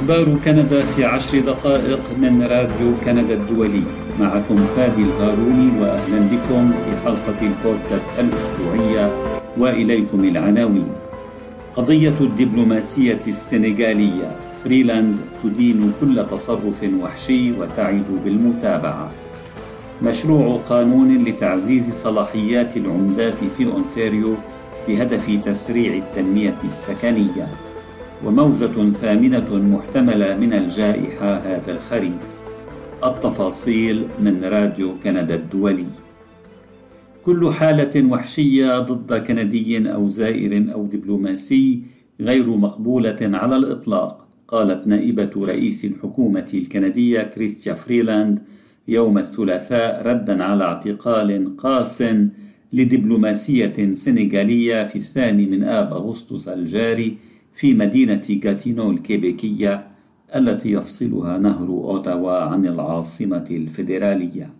أخبار كندا في عشر دقائق من راديو كندا الدولي. معكم فادي الهاروني وأهلا بكم في حلقة البودكاست الأسبوعية وإليكم العناوين. قضية الدبلوماسية السنغالية. فريلاند تدين كل تصرف وحشي وتعد بالمتابعة. مشروع قانون لتعزيز صلاحيات العمدات في أونتاريو بهدف تسريع التنمية السكنية. وموجة ثامنة محتملة من الجائحة هذا الخريف. التفاصيل من راديو كندا الدولي. كل حالة وحشية ضد كندي أو زائر أو دبلوماسي غير مقبولة على الإطلاق قالت نائبة رئيس الحكومة الكندية كريستيا فريلاند يوم الثلاثاء ردا على اعتقال قاس لدبلوماسية سنغالية في الثاني من آب أغسطس الجاري في مدينة غاتينو الكيبيكية التي يفصلها نهر أوتاوا عن العاصمة الفيدرالية.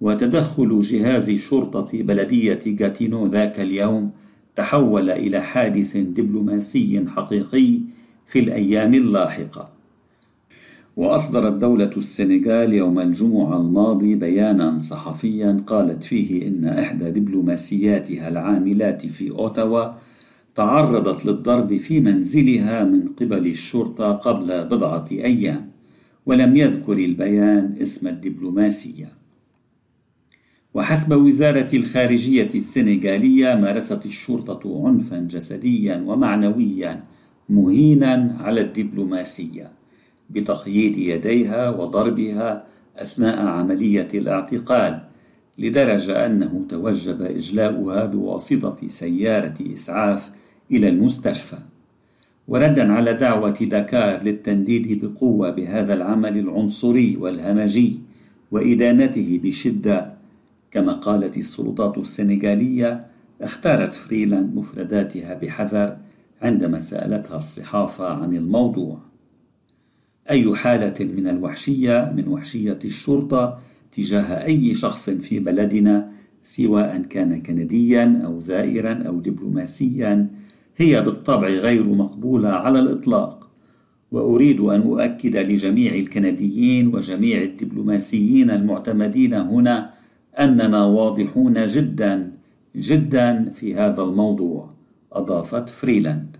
وتدخل جهاز شرطة بلدية غاتينو ذاك اليوم تحول إلى حادث دبلوماسي حقيقي في الأيام اللاحقة. وأصدرت دولة السنغال يوم الجمعة الماضي بيانا صحفيا قالت فيه إن إحدى دبلوماسياتها العاملات في أوتاوا تعرضت للضرب في منزلها من قبل الشرطة قبل بضعة أيام ولم يذكر البيان اسم الدبلوماسية. وحسب وزارة الخارجية السنغالية مارست الشرطة عنفا جسديا ومعنويا مهينا على الدبلوماسية بتقييد يديها وضربها أثناء عملية الاعتقال لدرجة أنه توجب إجلاؤها بواسطة سيارة إسعاف إلى المستشفى وردا على دعوة دكار للتنديد بقوة بهذا العمل العنصري والهمجي وإدانته بشدة كما قالت السلطات السنغالية اختارت فريلاند مفرداتها بحذر عندما سألتها الصحافة عن الموضوع. أي حالة من الوحشية من وحشية الشرطة تجاه أي شخص في بلدنا سواء كان كنديا أو زائرا أو دبلوماسيا هي بالطبع غير مقبولة على الإطلاق. وأريد أن أؤكد لجميع الكنديين وجميع الدبلوماسيين المعتمدين هنا أننا واضحون جدا جدا في هذا الموضوع. أضافت فريلاند.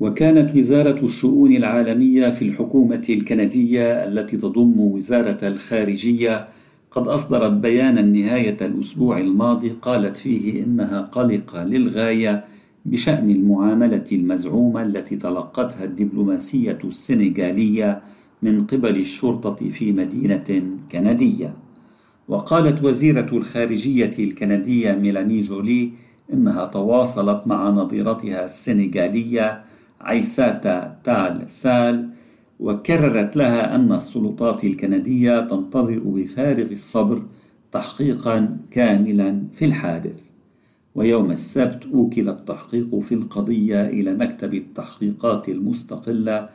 وكانت وزارة الشؤون العالمية في الحكومة الكندية التي تضم وزارة الخارجية قد أصدرت بيانا نهاية الأسبوع الماضي قالت فيه إنها قلقة للغاية بشأن المعاملة المزعومة التي تلقتها الدبلوماسية السنغالية من قبل الشرطة في مدينة كندية. وقالت وزيرة الخارجية الكندية ميلاني جولي إنها تواصلت مع نظيرتها السنغالية عيساتا تال سال وكررت لها أن السلطات الكندية تنتظر بفارغ الصبر تحقيقا كاملا في الحادث. ويوم السبت أوكل التحقيق في القضية إلى مكتب التحقيقات المستقلة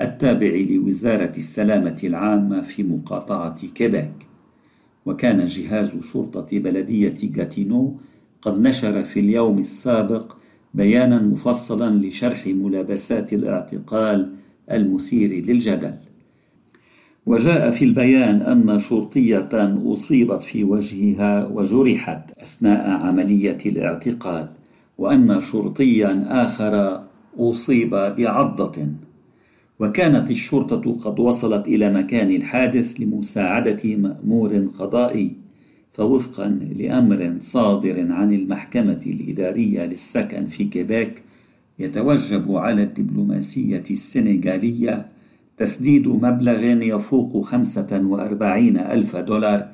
التابع لوزارة السلامة العامة في مقاطعة كيبيك وكان جهاز شرطة بلدية غاتينو قد نشر في اليوم السابق بيانا مفصلا لشرح ملابسات الاعتقال المثير للجدل. وجاء في البيان أن شرطية أصيبت في وجهها وجرحت أثناء عملية الاعتقال وأن شرطيا آخر أصيب بعضة. وكانت الشرطة قد وصلت إلى مكان الحادث لمساعدة مأمور قضائي فوفقا لأمر صادر عن المحكمة الإدارية للسكن في كيبيك يتوجب على الدبلوماسية السنغالية تسديد مبلغ يفوق خمسة وأربعين ألف دولار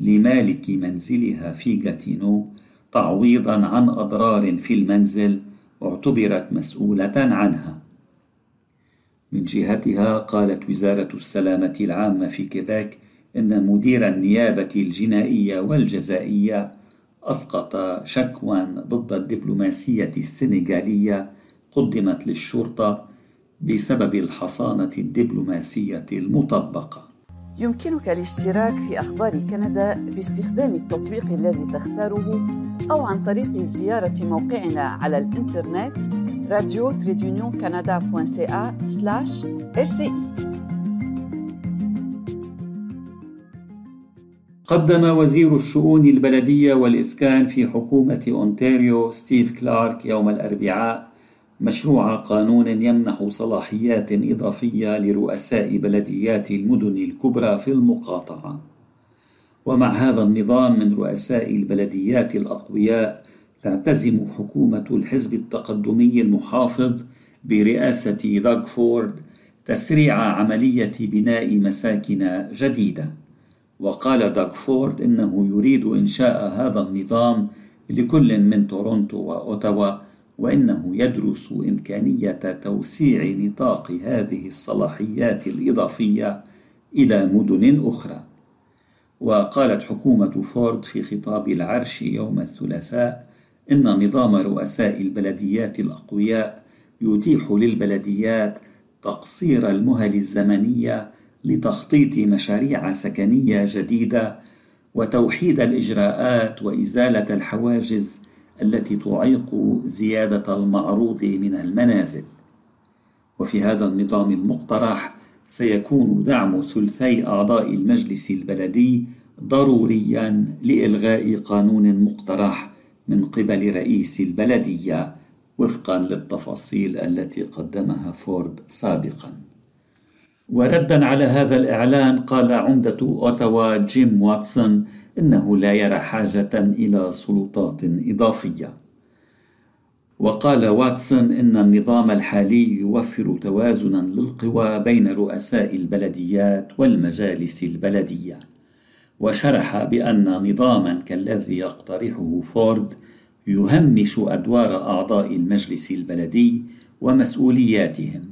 لمالك منزلها في غاتينو تعويضا عن أضرار في المنزل اعتبرت مسؤولة عنها. من جهتها قالت وزارة السلامة العامة في كيبيك إن مدير النيابة الجنائية والجزائية أسقط شكوى ضد الدبلوماسية السنغالية قدمت للشرطة بسبب الحصانة الدبلوماسية المطبقة. يمكنك الاشتراك في أخبار كندا باستخدام التطبيق الذي تختاره أو عن طريق زيارة موقعنا على الإنترنت radio rci قدم وزير الشؤون البلدية والإسكان في حكومة أونتاريو ستيف كلارك يوم الأربعاء مشروع قانون يمنح صلاحيات إضافية لرؤساء بلديات المدن الكبرى في المقاطعة. ومع هذا النظام من رؤساء البلديات الأقوياء تعتزم حكومة الحزب التقدمي المحافظ برئاسة داغ فورد تسريع عملية بناء مساكن جديدة. وقال داغ فورد إنه يريد إنشاء هذا النظام لكل من تورونتو وأوتاوا وإنه يدرس إمكانية توسيع نطاق هذه الصلاحيات الإضافية إلى مدن أخرى. وقالت حكومة فورد في خطاب العرش يوم الثلاثاء إن نظام رؤساء البلديات الأقوياء يتيح للبلديات تقصير المهل الزمنية لتخطيط مشاريع سكنية جديدة وتوحيد الإجراءات وإزالة الحواجز التي تعيق زيادة المعروض من المنازل. وفي هذا النظام المقترح سيكون دعم ثلثي أعضاء المجلس البلدي ضروريا لإلغاء قانون مقترح من قبل رئيس البلدية وفقا للتفاصيل التي قدمها فورد سابقا. وردا على هذا الإعلان قال عمدة أوتاوا جيم واتسون إنه لا يرى حاجة إلى سلطات إضافية. وقال واتسون إن النظام الحالي يوفر توازنا للقوى بين رؤساء البلديات والمجالس البلدية. وشرح بأن نظاما كالذي يقترحه فورد يهمش أدوار أعضاء المجلس البلدي ومسؤولياتهم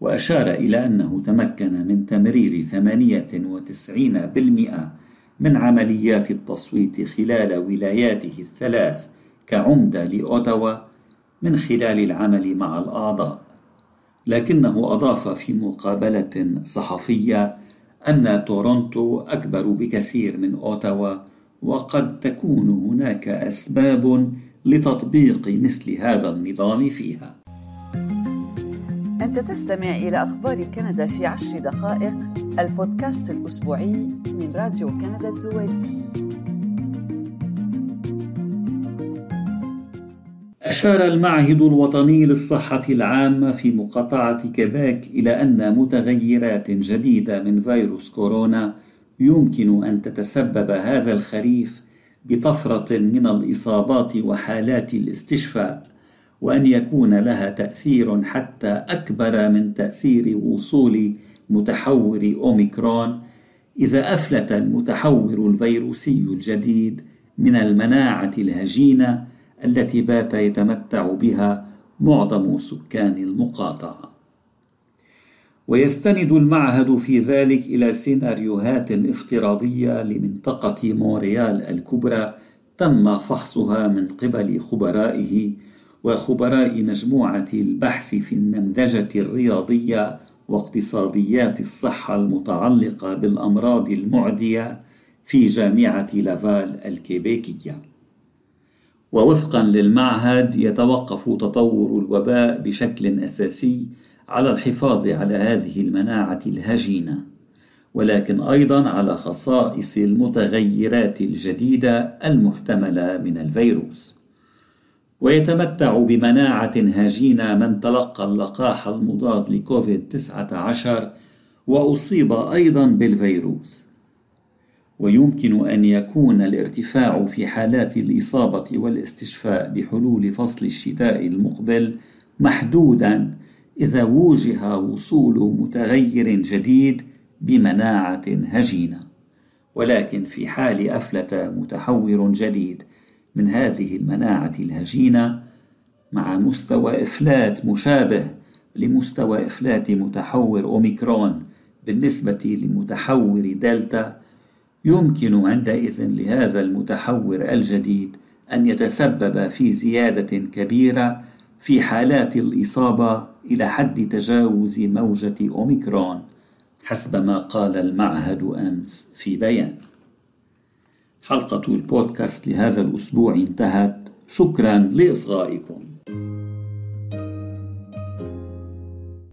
وأشار إلى أنه تمكن من تمرير 98% من عمليات التصويت خلال ولاياته الثلاث كعمدة لأوتاوا من خلال العمل مع الأعضاء لكنه أضاف في مقابلة صحفية أن تورونتو أكبر بكثير من أوتاوا وقد تكون هناك أسباب لتطبيق مثل هذا النظام فيها. أنت تستمع إلى أخبار كندا في عشر دقائق البودكاست الأسبوعي من راديو كندا الدولي. أشار المعهد الوطني للصحة العامة في مقاطعة كيبيك إلى أن متغيرات جديدة من فيروس كورونا يمكن أن تتسبب هذا الخريف بطفرة من الإصابات وحالات الاستشفاء وأن يكون لها تأثير حتى أكبر من تأثير وصول متحور أوميكرون إذا أفلت المتحور الفيروسي الجديد من المناعة الهجينة التي بات يتمتع بها معظم سكان المقاطعة. ويستند المعهد في ذلك إلى سيناريوهات افتراضية لمنطقة مونريال الكبرى تم فحصها من قبل خبرائه وخبراء مجموعة البحث في النمذجة الرياضية واقتصاديات الصحة المتعلقة بالأمراض المعدية في جامعة لافال الكيبيكية. ووفقا للمعهد يتوقف تطور الوباء بشكل أساسي على الحفاظ على هذه المناعة الهجينة ولكن أيضا على خصائص المتغيرات الجديدة المحتملة من الفيروس. ويتمتع بمناعة هجينه من تلقى اللقاح المضاد لكوفيد 19 وأصيب أيضا بالفيروس. ويمكن أن يكون الارتفاع في حالات الإصابة والاستشفاء بحلول فصل الشتاء المقبل محدودا إذا وجه وصول متغير جديد بمناعة هجينة ولكن في حال أفلت متحور جديد من هذه المناعة الهجينة مع مستوى إفلات مشابه لمستوى إفلات متحور أوميكرون بالنسبة لمتحور دلتا يمكن عندئذ لهذا المتحور الجديد أن يتسبب في زيادة كبيرة في حالات الإصابة إلى حد تجاوز موجة أوميكرون حسب ما قال المعهد أمس في بيان. حلقة البودكاست لهذا الأسبوع انتهت. شكرا لإصغائكم.